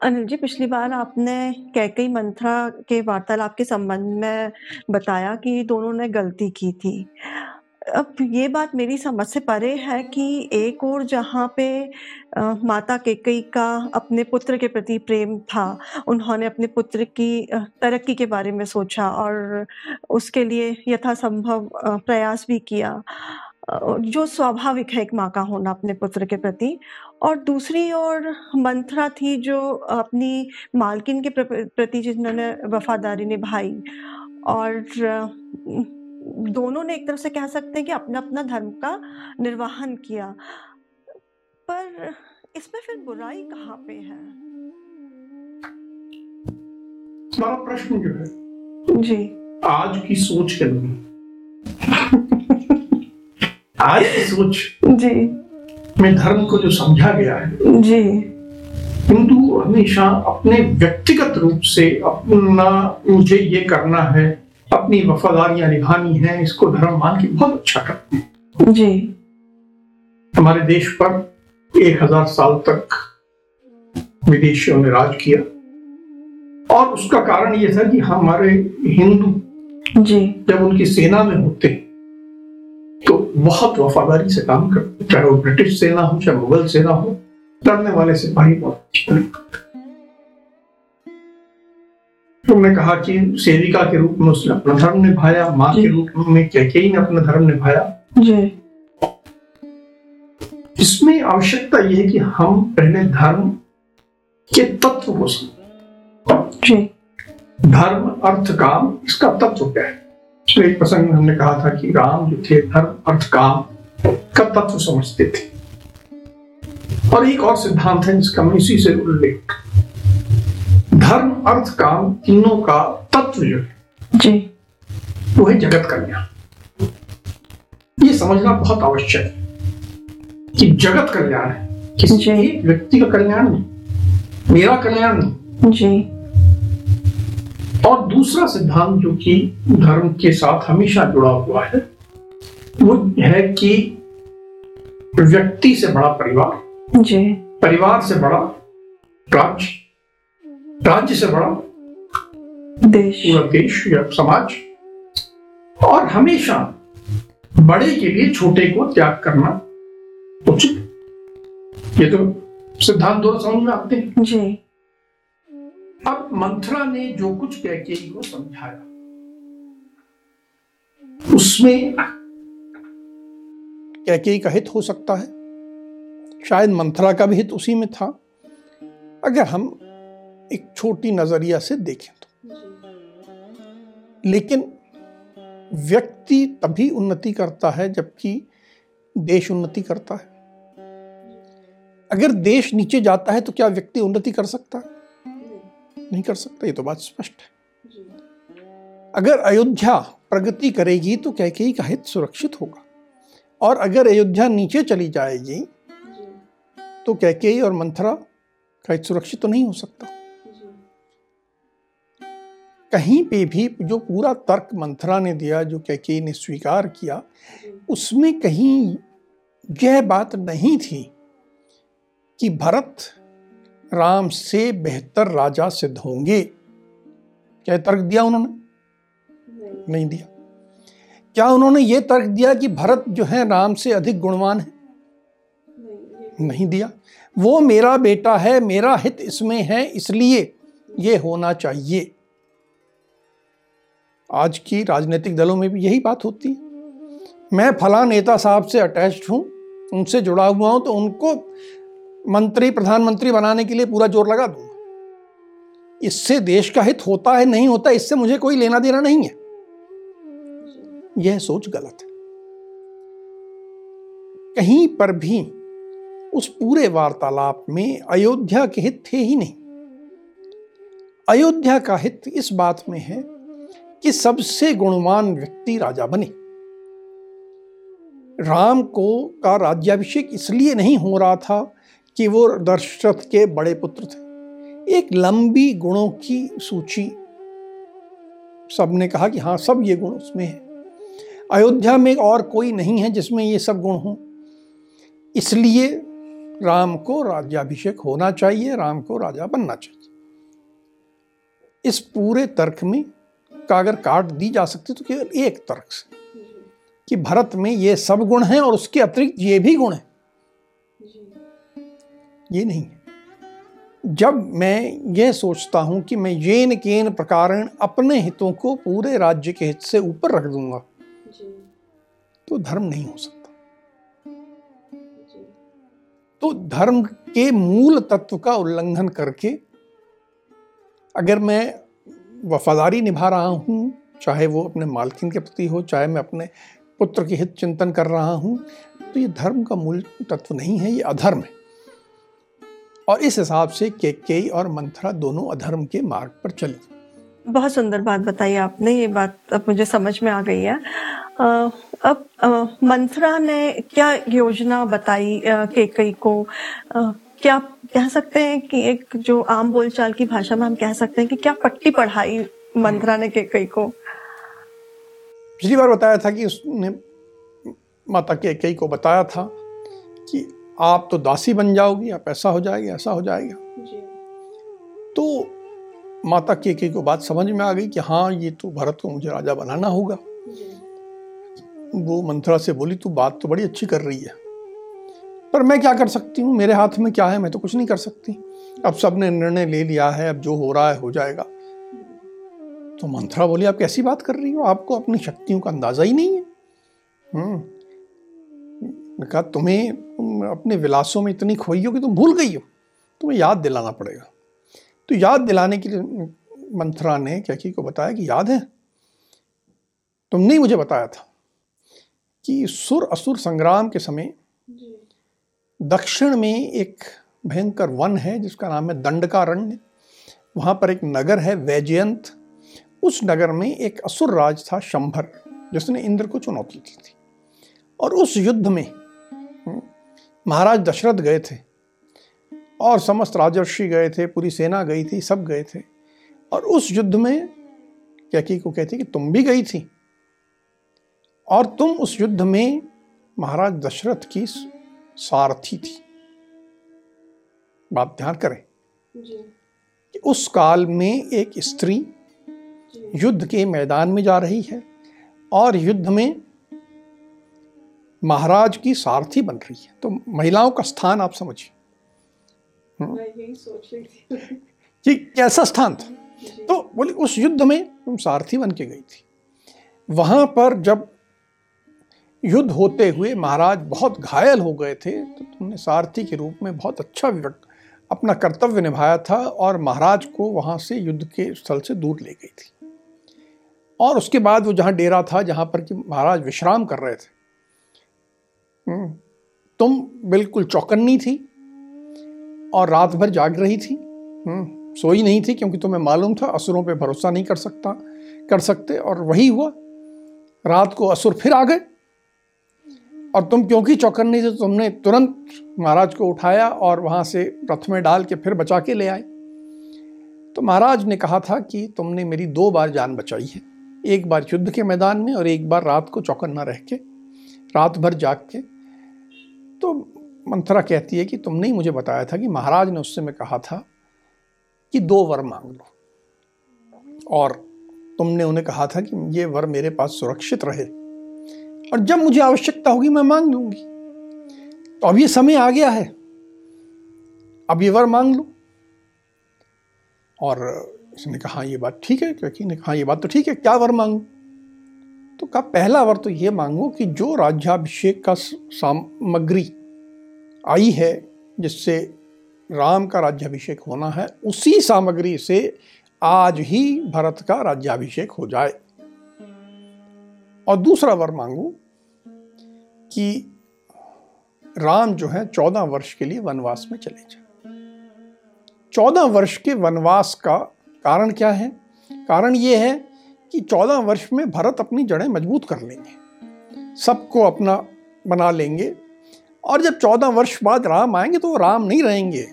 अनिल जी, पिछली बार आपने कैकेयी मंथरा के वार्तालाप के संबंध में बताया कि दोनों ने गलती की थी। अब ये बात मेरी समझ से परे है कि एक ओर जहाँ पे अ, माता कैकेयी का अपने पुत्र के प्रति प्रेम था, उन्होंने अपने पुत्र की तरक्की के बारे में सोचा और उसके लिए यथासंभव प्रयास भी किया। जो स्वाभाविक है एक माँ का होना अपने पुत्र के प्रति और दूसरी ओर मंथरा थी जो अपनी मालकिन के प्रति जिन्होंने वफ़ादारी निभाई और दोनों ने एक तरफ़ से कह सकते हैं कि अपना-अपना धर्म का निर्वाहन किया। पर इसमें फिर बुराई कहाँ पे है? हमारा प्रश्न जो है जी। आज की सोच के आज की सोच जी, में धर्म को जो समझा गया है। जी, हिंदू हमेशा अपने व्यक्तिगत रूप से अपना मुझे ये करना है अपनी वफादारियाँ निभानी है इसको धर्म मान के बहुत अच्छा करते हैं। जी, हमारे देश पर एक हज़ार साल तक विदेशियों ने राज किया। और उसका कारण ये था कि हमारे हिंदू जी, जब उनकी सेना में होते तो बहुत वफादारी से काम करते चाहे वो ब्रिटिश सेना हो चाहे मुगल सेना हो लड़ने वाले सिपाही बहुत तुमने कहा कि सेविका के रूप में उसने अपना धर्म निभाया माँ के रूप में कैकेयी ने अपना धर्म निभाया? जी, इसमें आवश्यकता यह है कि हम पहले धर्म के तत्व को समझें। धर्म अर्थ काम इसका तत्व क्या है? तो एक प्रसंग में हमने कहा था कि राम जो थे धर्म अर्थ काम का तत्व समझते थे? और एक और सिद्धांत है जिसका मैं इसी से उल्लेख धर्म अर्थ काम तीनों का तत्व जो है जी, वो है जगत कल्याण। ये समझना बहुत आवश्यक है कि जगत कल्याण है। किसी। एक व्यक्ति का कल्याण नहीं मेरा कल्याण नहीं। जी, और दूसरा सिद्धांत जो कि धर्म के साथ हमेशा जुड़ा हुआ है वो है कि व्यक्ति से बड़ा परिवार जी, परिवार से बड़ा राज्य राज्य से बड़ा देश, पूरा देश या समाज और हमेशा बड़े के लिए छोटे को त्याग करना उचित। ये तो सिद्धांत दोनों समझ में आते हैं। जी, अब मंथरा ने जो कुछ कैकेयी को समझाया। उसमें कैकेयी का हित हो सकता है। शायद मंथरा का भी हित उसी में था। अगर हम एक छोटी नज़रिया से देखें तो। लेकिन व्यक्ति तभी उन्नति करता है जबकि देश उन्नति करता है। अगर देश नीचे जाता है तो क्या व्यक्ति उन्नति कर सकता है? नहीं कर सकता ये तो बात स्पष्ट है। अगर अयोध्या प्रगति करेगी तो कैकेयी का हित सुरक्षित होगा? और अगर अयोध्या नीचे चली जाएगी तो कैकेयी और मंथरा का हित सुरक्षित तो नहीं हो सकता? कहीं पे भी जो पूरा तर्क मंथरा ने दिया जो कैकेयी ने स्वीकार किया उसमें कहीं यह बात नहीं थी कि भरत राम से बेहतर राजा सिद्ध होंगे। क्या तर्क दिया उन्होंने? नहीं। नहीं दिया। क्या उन्होंने ये तर्क दिया कि भरत जो है राम से अधिक गुणवान है? नहीं। नहीं दिया। वो मेरा बेटा है मेरा हित इसमें है इसलिए ये होना चाहिए। आज की राजनीतिक दलों में भी यही बात होती है। मैं फला नेता साहब से अटैच्ड हूँ उनसे जुड़ा हुआ हूँ तो उनको मंत्री, प्रधानमंत्री बनाने के लिए पूरा ज़ोर लगा दूँगा इससे देश का हित होता है, नहीं होता, इससे मुझे कोई लेना देना नहीं है। यह सोच गलत है। कहीं पर भी उस पूरे वार्तालाप में अयोध्या के हित थे ही नहीं। अयोध्या का हित इस बात में है कि सबसे गुणवान व्यक्ति राजा बने। राम को का राज्याभिषेक इसलिए नहीं हो रहा था कि वो दशरथ के बड़े पुत्र थे। एक लंबी गुणों की सूची सबने कहा कि हाँ सब ये गुण उसमें है। अयोध्या में और कोई नहीं है जिसमें ये सब गुण हो। इसलिए राम को राज्याभिषेक होना चाहिए, राम को राजा बनना चाहिए। इस पूरे तर्क में का अगर काट दी जा सकती तो केवल एक तर्क से कि भरत में ये सब गुण हैं और उसके अतिरिक्त ये भी गुण हैं। ये नहीं है। जब मैं ये सोचता हूँ कि मैं येन केन प्रकार अपने हितों को पूरे राज्य के हित से ऊपर रख दूँगा तो धर्म नहीं हो सकता। तो धर्म के मूल तत्व का उल्लंघन करके अगर मैं वफादारी निभा रहा हूँ चाहे वो अपने मालकिन के प्रति हो चाहे मैं अपने पुत्र के हित चिंतन कर रहा हूँ तो ये धर्म का मूल तत्व नहीं है ये अधर्म है। और इस हिसाब से के और मंथरा दोनों अधर्म के मार्ग पर चली। बहुत सुंदर बात बताई आपने ये बात अब मुझे समझ में आ गई है। अब मंथरा ने क्या योजना बताई केकई को क्या कह सकते हैं कि एक जो आम बोलचाल की भाषा में हम कह सकते हैं कि क्या पट्टी पढ़ाई मंथरा ने केकई को पिछली बार बताया था कि उसने माता केकई को बताया था कि आप तो दासी बन जाओगी आप ऐसा हो जाएगा ऐसा हो जाएगा। तो माता के को बात समझ में आ गई कि हाँ ये तो भरत को मुझे राजा बनाना होगा। वो मंथरा से बोली तू बात तो बड़ी अच्छी कर रही है पर मैं क्या कर सकती हूँ? मेरे हाथ में क्या है? मैं तो कुछ नहीं कर सकती। अब सबने निर्णय ले लिया है अब जो हो रहा है हो जाएगा। तो मंथरा बोली आप कैसी बात कर रही हो? आपको अपनी शक्तियों का अंदाज़ा ही नहीं है। हम्म कहा तुम्हें तुम अपने विलासों में इतनी खोई हो कि तुम भूल गई हो। तुम्हें याद दिलाना पड़ेगा। तो याद दिलाने के लिए मंथरा ने कैकी को बताया कि याद है? तुमने ही मुझे बताया था कि सुर असुर संग्राम के समय दक्षिण में एक भयंकर वन है जिसका नाम है दंडकारण्य। वहाँ पर एक नगर है वैजयंत। उस नगर में एक असुर राज था शंभर जिसने इंद्र को चुनौती दी थी। और उस युद्ध में महाराज दशरथ गए थे और समस्त राजर्षि गए थे पूरी सेना गई थी सब गए थे। और उस युद्ध में कैकी को कहती कि तुम भी गई थी। और तुम उस युद्ध में महाराज दशरथ की सारथी थी। बात ध्यान करें कि उस काल में एक स्त्री युद्ध के मैदान में जा रही है और युद्ध में महाराज की सारथी बन रही है। तो महिलाओं का स्थान आप समझिए। हम्म। कि कैसा स्थान था? तो बोले उस युद्ध में तुम सारथी बन के गई थी। वहाँ पर जब युद्ध होते हुए महाराज बहुत घायल हो गए थे तो तुमने सारथी के रूप में बहुत अच्छा अपना कर्तव्य निभाया था और महाराज को वहाँ से युद्ध के स्थल से दूर ले गई थी। और उसके बाद वो जहाँ डेरा था जहाँ पर कि महाराज विश्राम कर रहे थे हम्म, तुम बिल्कुल चौकन्नी थी और रात भर जाग रही थी। हम्म, सोई नहीं थी क्योंकि तुम्हें मालूम था असुरों पे भरोसा नहीं कर सकता कर सकते और वही हुआ। रात को असुर फिर आ गए। और तुम क्योंकि चौकन्नी से तुमने तुरंत महाराज को उठाया और वहाँ से रथ में डाल के फिर बचा के ले आए? तो महाराज ने कहा था कि तुमने मेरी दो बार जान बचाई है। एक बार युद्ध के मैदान में और एक बार रात को चौकन्ना रह के रात भर जाग के। तो मंथरा कहती है कि तुमने ही मुझे बताया था कि महाराज ने उससे मैं कहा था कि दो वर मांग लो। और तुमने उन्हें कहा था कि ये वर मेरे पास सुरक्षित रहे। और जब मुझे आवश्यकता होगी मैं मांग लूँगी। तो अब ये समय आ गया है। अब ये वर मांग लो। और इसने कहा ये बात ठीक है। क्योंकि ने कहा ये बात तो ठीक है। क्या वर मांगू? कहा पहला वर तो ये मांगो कि जो राज्याभिषेक का सामग्री आई है, जिससे राम का राज्याभिषेक होना है, उसी सामग्री से आज ही भरत का राज्याभिषेक हो जाए। और दूसरा वर मांगू कि राम जो है चौदह वर्ष के लिए वनवास में चले जाए। चौदह वर्ष के वनवास का कारण क्या है? कारण यह है कि चौदह वर्ष में भरत अपनी जड़ें मज़बूत कर लेंगे। सबको अपना बना लेंगे। और जब चौदह वर्ष बाद राम आएँगे तो वो राम नहीं रहेंगे।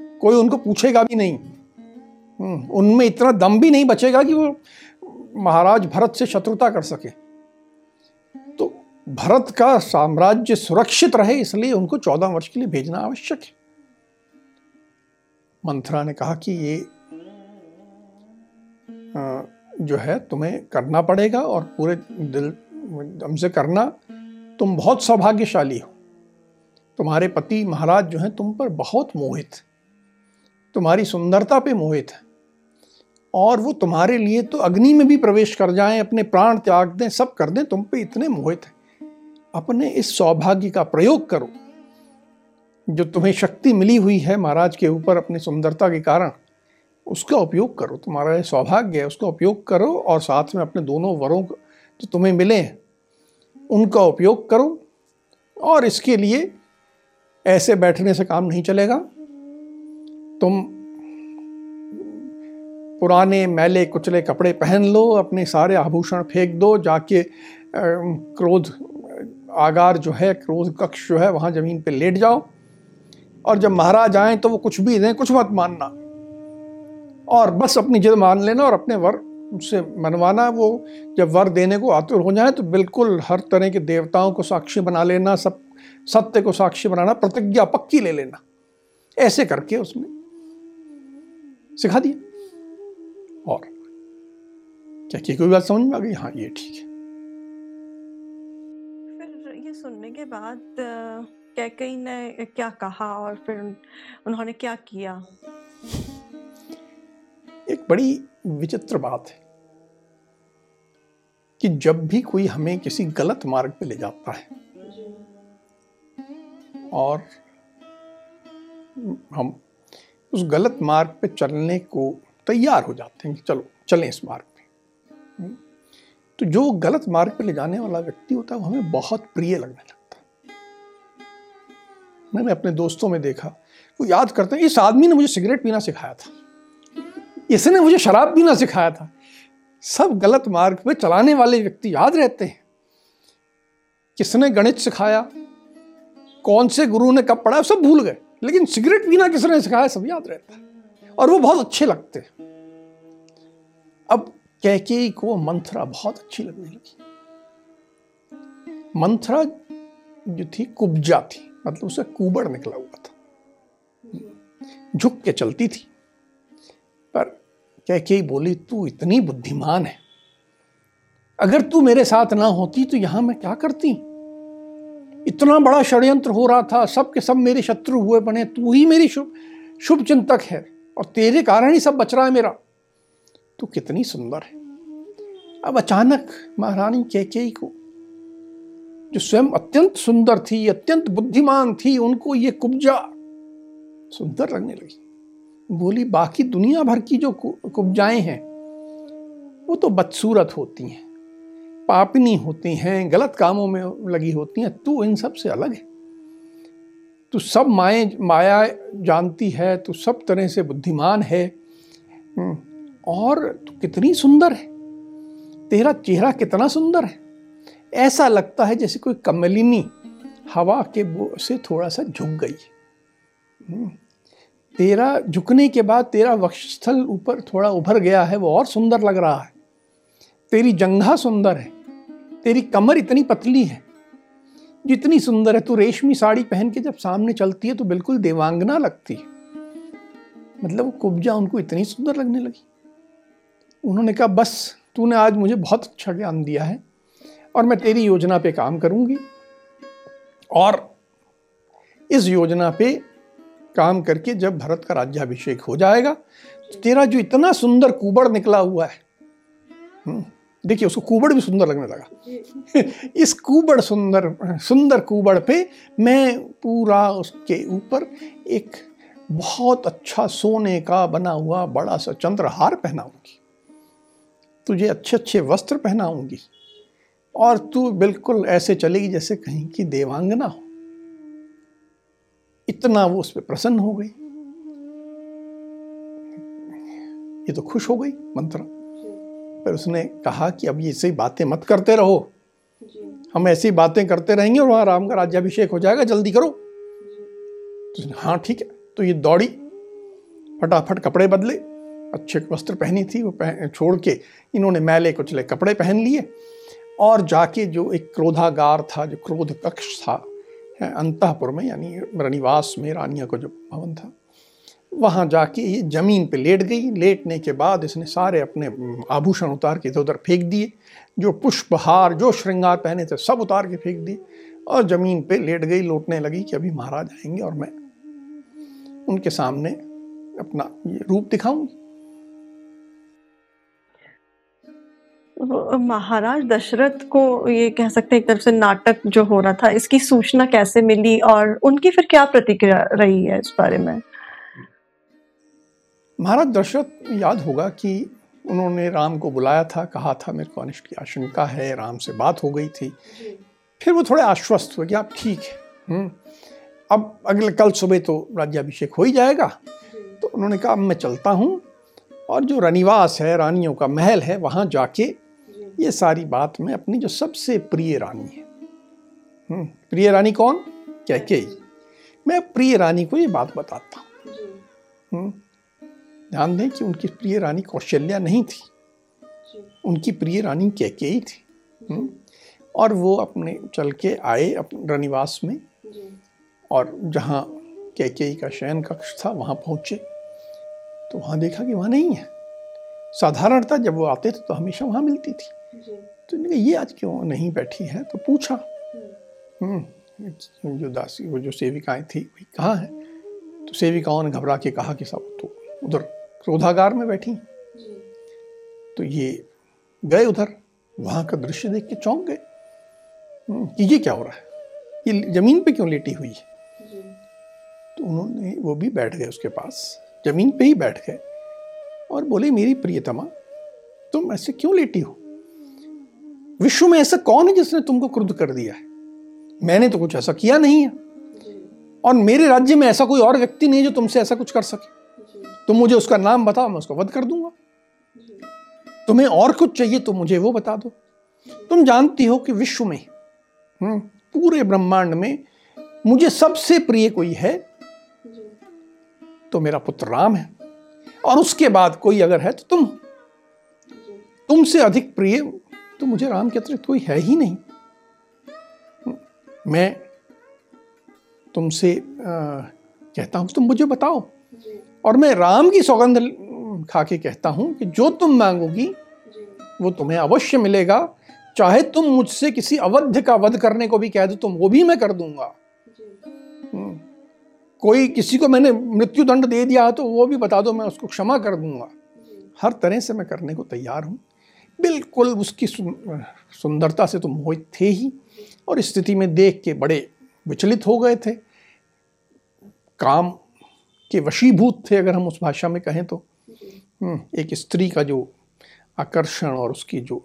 कोई उनको पूछेगा भी नहीं। हम्म, उनमें इतना दम भी नहीं बचेगा कि वो महाराज भरत से शत्रुता कर सके। तो भरत का साम्राज्य सुरक्षित रहे इसलिए उनको चौदह वर्ष के लिए भेजना आवश्यक है। मंथरा ने कहा कि ये जो है तुम्हें करना पड़ेगा और पूरे दिल, हमसे करना, तुम बहुत सौभाग्यशाली हो। तुम्हारे पति महाराज जो हैं तुम पर बहुत मोहित तुम्हारी सुंदरता पे मोहित है। और वो तुम्हारे लिए तो अग्नि में भी प्रवेश कर जाएँ, अपने प्राण त्याग दें, सब कर दें, तुम पे इतने मोहित हैं। अपने इस सौभाग्य का प्रयोग करो। जो तुम्हें शक्ति मिली हुई है महाराज के ऊपर अपनी सुंदरता के कारण उसका उपयोग करो। तुम्हारा ये सौभाग्य है, उसका उपयोग करो और साथ में अपने दोनों वरों जो तुम्हें मिले उनका उपयोग करो और इसके लिए ऐसे बैठने से काम नहीं चलेगा। तुम पुराने मैले कुचले कपड़े पहन लो, अपने सारे आभूषण फेंक दो, जाके क्रोध, आगार जो है, क्रोध कक्ष जो है, वहाँ ज़मीन पे लेट जाओ। और जब महाराज आए तो वो कुछ भी दें, कुछ मत मानना। और बस अपनी जिद मान लेना और अपने वर से मनवाना, वो जब वर देने को आतुर हो जाए तो बिल्कुल हर तरह के देवताओं को साक्षी बना लेना, सब सत्य को साक्षी बनाना, प्रतिज्ञा पक्की ले लेना। ऐसे करके उसने सिखा दिया। और क्या की कोई बात समझ में आ गई? हाँ ये ठीक है। फिर ये सुनने के बाद कैकई ने क्या कहा और फिर उन्होंने क्या किया? बड़ी विचित्र बात है कि जब भी कोई हमें किसी गलत मार्ग पे ले जाता है और हम उस गलत मार्ग पे चलने को तैयार हो जाते हैं कि चलो, चलें इस मार्ग पे। तो जो गलत मार्ग पे ले जाने वाला व्यक्ति होता है, वो हमें बहुत प्रिय लगने लगता है। मैंने अपने दोस्तों में देखा, वो याद करते हैं, इस आदमी ने मुझे सिगरेट पीना सिखाया था। इसने मुझे शराब पीना सिखाया था। सब गलत मार्ग पे चलाने वाले व्यक्ति याद रहते हैं। किसने गणित सिखाया? कौन से गुरु ने कब पढ़ा? सब भूल गए। लेकिन सिगरेट पीना किसने सिखाया? सब याद रहता है। और वो बहुत अच्छे लगते हैं। अब कैके को मंथरा बहुत अच्छी लगने लगी। मंथरा जो थी, कुब्जा थी। मतलब उसे कुबड़ निकला हुआ था। झुक के चलती थी। कैके बोली, तू इतनी बुद्धिमान है। अगर तू मेरे साथ ना होती तो यहाँ मैं क्या करती? इतना बड़ा षड्यंत्र हो रहा था सब के सब मेरे शत्रु हुए बने, तू ही मेरी शुभ शुभ चिंतक है, और तेरे कारण ही सब बच रहा है मेरा। तू कितनी सुंदर है। अब अचानक महारानी कैकेयी को, जो स्वयं अत्यंत सुंदर थी, अत्यंत बुद्धिमान थी, उनको ये कुब्जा सुंदर लगने लगी। बोली बाकी दुनिया भर की जो कुब्जाएँ हैं वो तो बदसूरत होती हैं। पापनी होती हैं गलत कामों में लगी होती हैं। तू इन सबसे अलग है। तू सब माए माया जानती है तू सब तरह से बुद्धिमान है। हम्म, और तू कितनी सुंदर है। तेरा चेहरा कितना सुंदर है। ऐसा लगता है जैसे कोई कमलिनी हवा के से थोड़ा सा झुक गई। हम्म, तेरा झुकने के बाद तेरा वक्षस्थल ऊपर थोड़ा उभर गया है, वो और सुंदर लग रहा है। तेरी जंघा सुंदर है, तेरी कमर इतनी पतली है, जितनी सुंदर है। तू रेशमी साड़ी पहन के जब सामने चलती है तो बिल्कुल देवांगना लगती है। मतलब वो कुब्जा उनको इतनी सुंदर लगने लगी। उन्होंने कहा, बस, तूने आज मुझे बहुत अच्छा ज्ञान दिया है और मैं तेरी योजना पे काम करूँगी। और इस योजना पे काम करके जब भरत का राज्याभिषेक हो जाएगा तो तेरा जो इतना सुंदर कुबड़ निकला हुआ है हम्म, देखिए उसको कुबड़ भी सुंदर लगने लगा। इस कुबड़ सुंदर सुंदर कुबड़ पे मैं पूरा उसके ऊपर एक बहुत अच्छा सोने का बना हुआ बड़ा सा चंद्रहार पहनाऊँगी। तुझे अच्छे अच्छे वस्त्र पहनाऊँगी। और तू बिल्कुल ऐसे चलेगी जैसे कहीं की देवांगना हो। इतना वो उस पर प्रसन्न हो गई। ये तो खुश हो गई, मंत्रा। पर उसने कहा कि अब ये सही बातें मत करते रहो। हम ऐसी बातें करते रहेंगे और वहाँ राम का राज्याभिषेक हो जाएगा, जल्दी करो। तो हाँ ठीक है। तो ये दौड़ी, फटाफट कपड़े बदले। अच्छे वस्त्र पहनी थी, वो पहन छोड़ के इन्होंने मैले कुचले कपड़े पहन लिए। और जाके जो एक क्रोधागार था, जो क्रोध कक्ष था अंतपुर में, यानी रनिवास में रानिया का जो भवन था, वहाँ जाके ये ज़मीन पे लेट गई। लेटने के बाद इसने सारे अपने आभूषण उतार के इधर उधर फेंक दिए। जो पुष्पहार, जो श्रृंगार पहने थे, सब उतार के फेंक दिए और ज़मीन पे लेट गई। लौटने लगी कि अभी महाराज आएँगे और मैं उनके सामने अपना ये रूप दिखाऊँगी। महाराज दशरथ को ये कह सकते हैं एक तरफ़ से नाटक जो हो रहा था इसकी सूचना कैसे मिली और उनकी फिर क्या प्रतिक्रिया रही है इस बारे में? महाराज दशरथ याद होगा कि उन्होंने राम को बुलाया था कहा था मेरे को अनिष्ट की आशंका है राम से बात हो गई थी। फिर वो थोड़े आश्वस्त हुए कि आप ठीक है। हम्म, अब अगले कल सुबह तो राज्याभिषेक हो ही जाएगा। तो उन्होंने कहा अब मैं चलता हूँ और जो रनिवास है रानियों का महल है वहाँ जाके ये सारी बात मैं अपनी जो सबसे प्रिय रानी है। हम्म, प्रिय रानी कौन? क्या के मैं प्रिय रानी को ये बात बताता हूँ। हम्म, ध्यान दें कि उनकी प्रिय रानी कौशल्या नहीं थी। उनकी प्रिय रानी कैकेयी थी। हम्म? और वो अपने चल के आए अपने रनिवास में। और जहाँ कैकेयी का शयन कक्ष था वहाँ पहुँचे। तो वहाँ देखा कि वहाँ नहीं है। साधारणतः जब वो आते थे तो हमेशा वहाँ मिलती थी। तो इन्हें ये आज क्यों नहीं बैठी है? तो पूछा हम्म। हम्म, जो दासी वो जो सेविकाएँ थी वही कहाँ है? तो सेविकाओं ने घबरा के कहा कि सब तो उधर क्रोधागार में बैठी। तो ये गए उधर वहाँ का दृश्य देख के चौंक गए। हम्म, कि ये क्या हो रहा है? ये ज़मीन पे क्यों लेटी हुई है? तो उन्होंने वो भी बैठ गए उसके पास ज़मीन पे ही बैठ गए और बोले मेरी प्रियतमा तुम ऐसे क्यों लेटी हो? विश्व में ऐसा कौन है जिसने तुमको क्रुद्ध कर दिया है? मैंने तो कुछ ऐसा किया नहीं है। और मेरे राज्य में ऐसा कोई और व्यक्ति नहीं है जो तुमसे ऐसा कुछ कर सके। तुम मुझे उसका नाम बताओ मैं उसको वध कर दूँगा। तुम्हें और कुछ चाहिए तो मुझे वो बता दो। तुम जानती हो कि विश्व में हम्म, पूरे ब्रह्मांड में मुझे सबसे प्रिय कोई है तो मेरा पुत्र राम है। और उसके बाद कोई अगर है तो तुम तुमसे अधिक प्रिय तो मुझे राम के अतिरिक्त कोई है ही नहीं। मैं तुमसे कहता हूँ तुम मुझे बताओ। और मैं राम की सौगंध खा के कहता हूँ कि जो तुम मांगोगी वो तुम्हें अवश्य मिलेगा। चाहे तुम मुझसे किसी अवध का वध करने को भी कह दो तुम वो भी मैं कर दूँगा। हम्म। कोई किसी को मैंने मृत्यु दंड दे दिया तो वो भी बता दो मैं उसको क्षमा कर दूँगा। हर तरह से मैं करने को तैयार हूँ। बिल्कुल उसकी सुंदरता से तो मोहित थे ही और स्थिति में देख के बड़े विचलित हो गए थे। काम के वशीभूत थे अगर हम उस भाषा में कहें तो। हम्म, एक स्त्री का जो आकर्षण और उसकी जो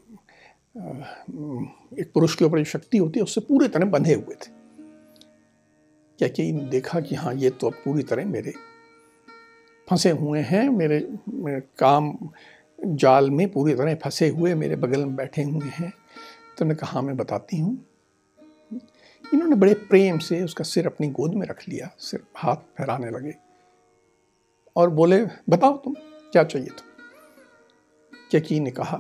एक पुरुष के ऊपर जो शक्ति होती है उससे पूरी तरह बंधे हुए थे। क्या कि देखा कि हाँ ये तो अब पूरी तरह मेरे फंसे हुए हैं मेरे, मेरे काम जाल में पूरी तरह फंसे हुए मेरे बगल में बैठे हुए हैं। तो मैं कहा मैं बताती हूँ। इन्होंने बड़े प्रेम से उसका सिर अपनी गोद में रख लिया सिर हाथ फहराने लगे और बोले बताओ तुम क्या चाहिए तुम? कैकी ने कहा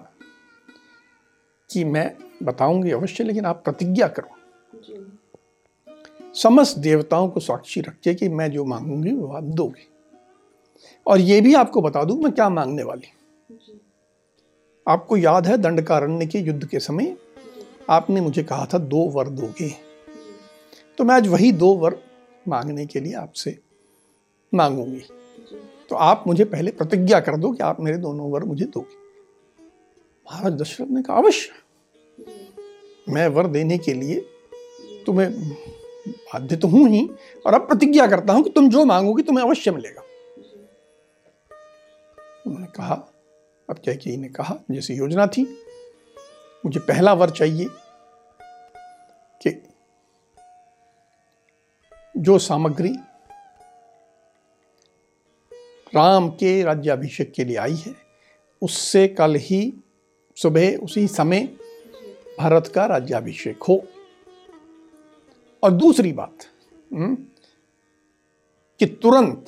कि मैं बताऊँगी अवश्य लेकिन आप प्रतिज्ञा करो। समस्त देवताओं को साक्षी रखिए कि मैं जो मांगूँगी वो आप दोगे। और ये भी आपको बता दूँ मैं क्या मांगने वाली आपको याद है दंडकारण्य के युद्ध के समय? आपने मुझे कहा था दो वर दोगे। तो मैं आज वही दो वर मांगने के लिए आपसे मांगूँगी। तो आप मुझे पहले प्रतिज्ञा कर दो कि आप मेरे दोनों वर मुझे दोगे। महाराज दशरथ ने कहा अवश्य। मैं वर देने के लिए तुम्हें बाध्य तो हूँ ही और अब प्रतिज्ञा करता हूँ कि तुम जो मांगोगे तुम्हें अवश्य मिलेगा। उन्होंने कहा अब क्या कि ने कहा जैसी योजना थी मुझे पहला वर चाहिए कि जो सामग्री राम के राज्याभिषेक के लिए आई है उससे कल ही सुबह उसी समय भारत का राज्याभिषेक हो। और दूसरी बात हम्म, कि तुरंत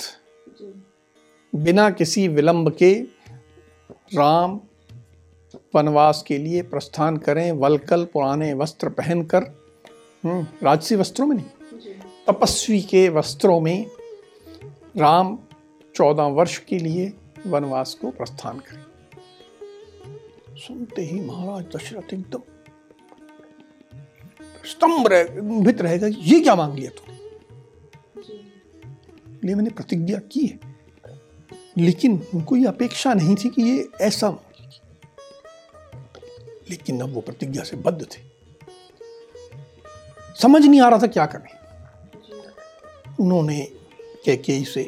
बिना किसी विलंब के राम वनवास के लिए प्रस्थान करें वलकल पुराने वस्त्र पहनकर। हम्म, राजसी वस्त्रों में नहीं तपस्वी के वस्त्रों में राम चौदह वर्ष के लिए वनवास को प्रस्थान करें। सुनते ही महाराज दशरथ एकदम स्तंभ रह रहेगा। ये क्या मांग लिया तुम लिए मैंने प्रतिज्ञा की है। लेकिन उनको ये अपेक्षा नहीं थी कि ये ऐसा लेकिन अब वो प्रतिज्ञा से बद्ध थे। समझ नहीं आ रहा था क्या करें। उन्होंने कैकेयी से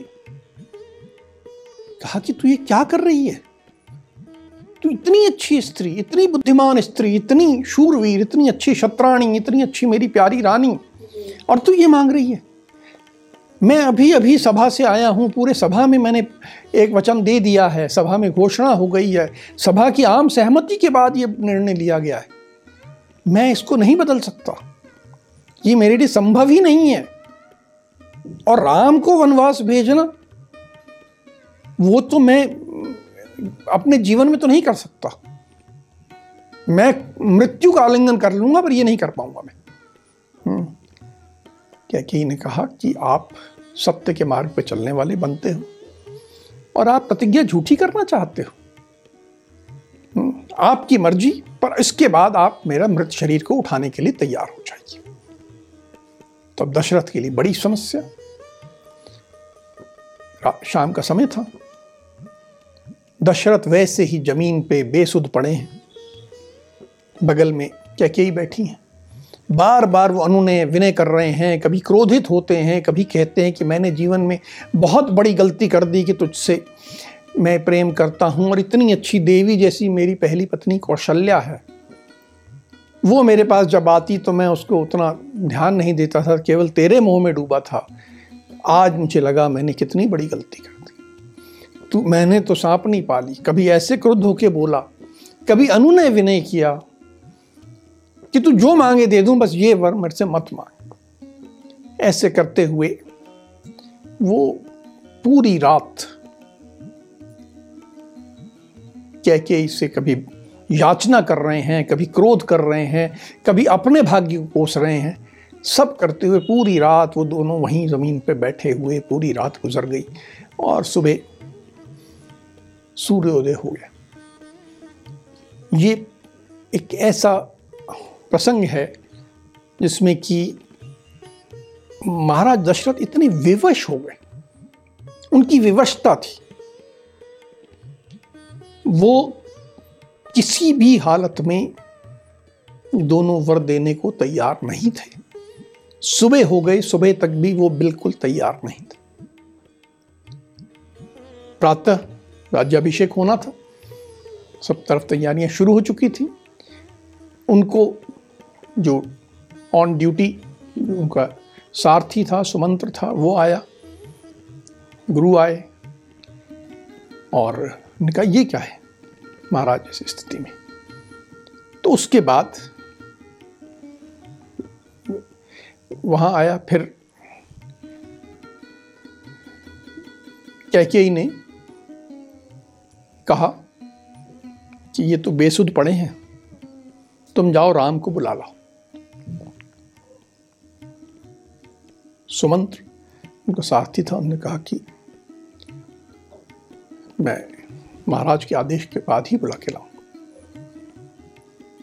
कहा कि तू ये क्या कर रही है? तू इतनी अच्छी स्त्री, इतनी बुद्धिमान स्त्री, इतनी शूरवीर, इतनी अच्छी शत्राणी, इतनी अच्छी मेरी प्यारी रानी, और तू ये मांग रही है? मैं अभी अभी सभा से आया हूँ। पूरे सभा में मैंने एक वचन दे दिया है। सभा में घोषणा हो गई है। सभा की आम सहमति के बाद ये निर्णय लिया गया है। मैं इसको नहीं बदल सकता। ये मेरे लिए संभव ही नहीं है। और राम को वनवास भेजना, वो तो मैं अपने जीवन में तो नहीं कर सकता। मैं मृत्यु का आलिंगन कर लूँगा, पर ये नहीं कर पाऊँगा मैं। हम्म। क्या कि ने कहा कि आप सत्य के मार्ग पर चलने वाले बनते हो और आप प्रतिज्ञा झूठी करना चाहते हो हम्म। आपकी मर्ज़ी, पर इसके बाद आप मेरा मृत शरीर को उठाने के लिए तैयार हो जाइए तो दशरथ के लिए बड़ी समस्या शाम का समय था दशरथ वैसे ही ज़मीन पे बेसुध पड़े हैं बगल में कैकेयी बैठी हैं बार बार वो अनुनय विनय कर रहे हैं, कभी क्रोधित होते हैं, कभी कहते हैं कि मैंने जीवन में बहुत बड़ी गलती कर दी कि तुझसे मैं प्रेम करता हूँ और इतनी अच्छी देवी जैसी मेरी पहली पत्नी कौशल्या है। वो मेरे पास जब आती तो मैं उसको उतना ध्यान नहीं देता था, केवल तेरे मोह में डूबा था। आज मुझे लगा मैंने कितनी बड़ी गलती कर तू, मैंने तो सांप नहीं पाली, कभी ऐसे क्रुद्ध होके बोला, कभी अनुनय विनय किया कि तू जो मांगे दे दूँ, बस ये वर मेरे से मत मांग। ऐसे करते हुए वो पूरी रात क्या के इससे कभी याचना कर रहे हैं, कभी क्रोध कर रहे हैं, कभी अपने भाग्य को कोस रहे हैं, सब करते हुए पूरी रात वो दोनों वहीं ज़मीन पे बैठे हुए पूरी रात गुजर गई और सुबह सूर्योदय हो गया। ये एक ऐसा प्रसंग है, जिसमें कि महाराज दशरथ इतने विवश हो गए। उनकी विवशता थी। वो किसी भी हालत में दोनों वर देने को तैयार नहीं थे। सुबह हो गई, सुबह तक भी वो बिल्कुल तैयार नहीं थे। प्रातः राज्याभिषेक होना था। सब तरफ़ तैयारियाँ शुरू हो चुकी थी। उनको जो ऑन ड्यूटी उनका सारथी था, सुमंत्र था, वो आया। गुरु आए और उन्होंने कहा, ये क्या है महाराज जैसी स्थिति में? तो उसके बाद वहाँ आया, फिर कैकेयी ने कहा कि ये तो बेसुध पड़े हैं, तुम जाओ राम को बुला लाओ। सुमंत्र। उनका साथी था उन्होंने कहा कि मैं महाराज के आदेश के बाद ही बुला के लाऊँगा।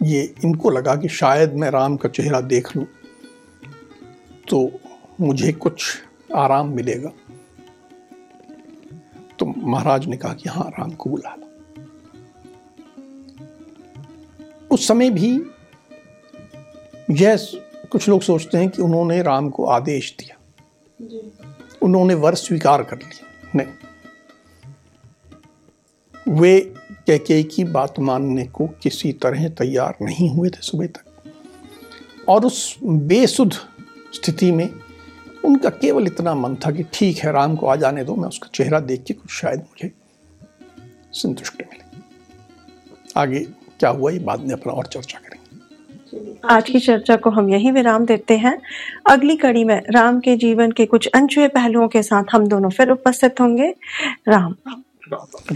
ये इनको लगा कि शायद मैं राम का चेहरा देख लूँ तो मुझे कुछ आराम मिलेगा। तो महाराज ने कहा कि हाँ राम को बुला लो। उस समय भी यह कुछ लोग सोचते हैं कि उन्होंने राम को आदेश दिया। उन्होंने वर स्वीकार कर लिया। नहीं। वे कैके की बात मानने को किसी तरह तैयार नहीं हुए थे सुबह तक। और उस बेसुध स्थिति में उनका केवल इतना मन था कि ठीक है, राम को आ जाने दो, मैं उसका चेहरा देख के कुछ शायद मुझे संतुष्टि मिले। आगे क्या हुआ, ये बाद में अपना और चर्चा करेंगे। आज की चर्चा को हम यहीं विराम देते हैं। अगली कड़ी में राम के जीवन के कुछ अनछुए पहलुओं के साथ हम दोनों फिर उपस्थित होंगे। राम। राम।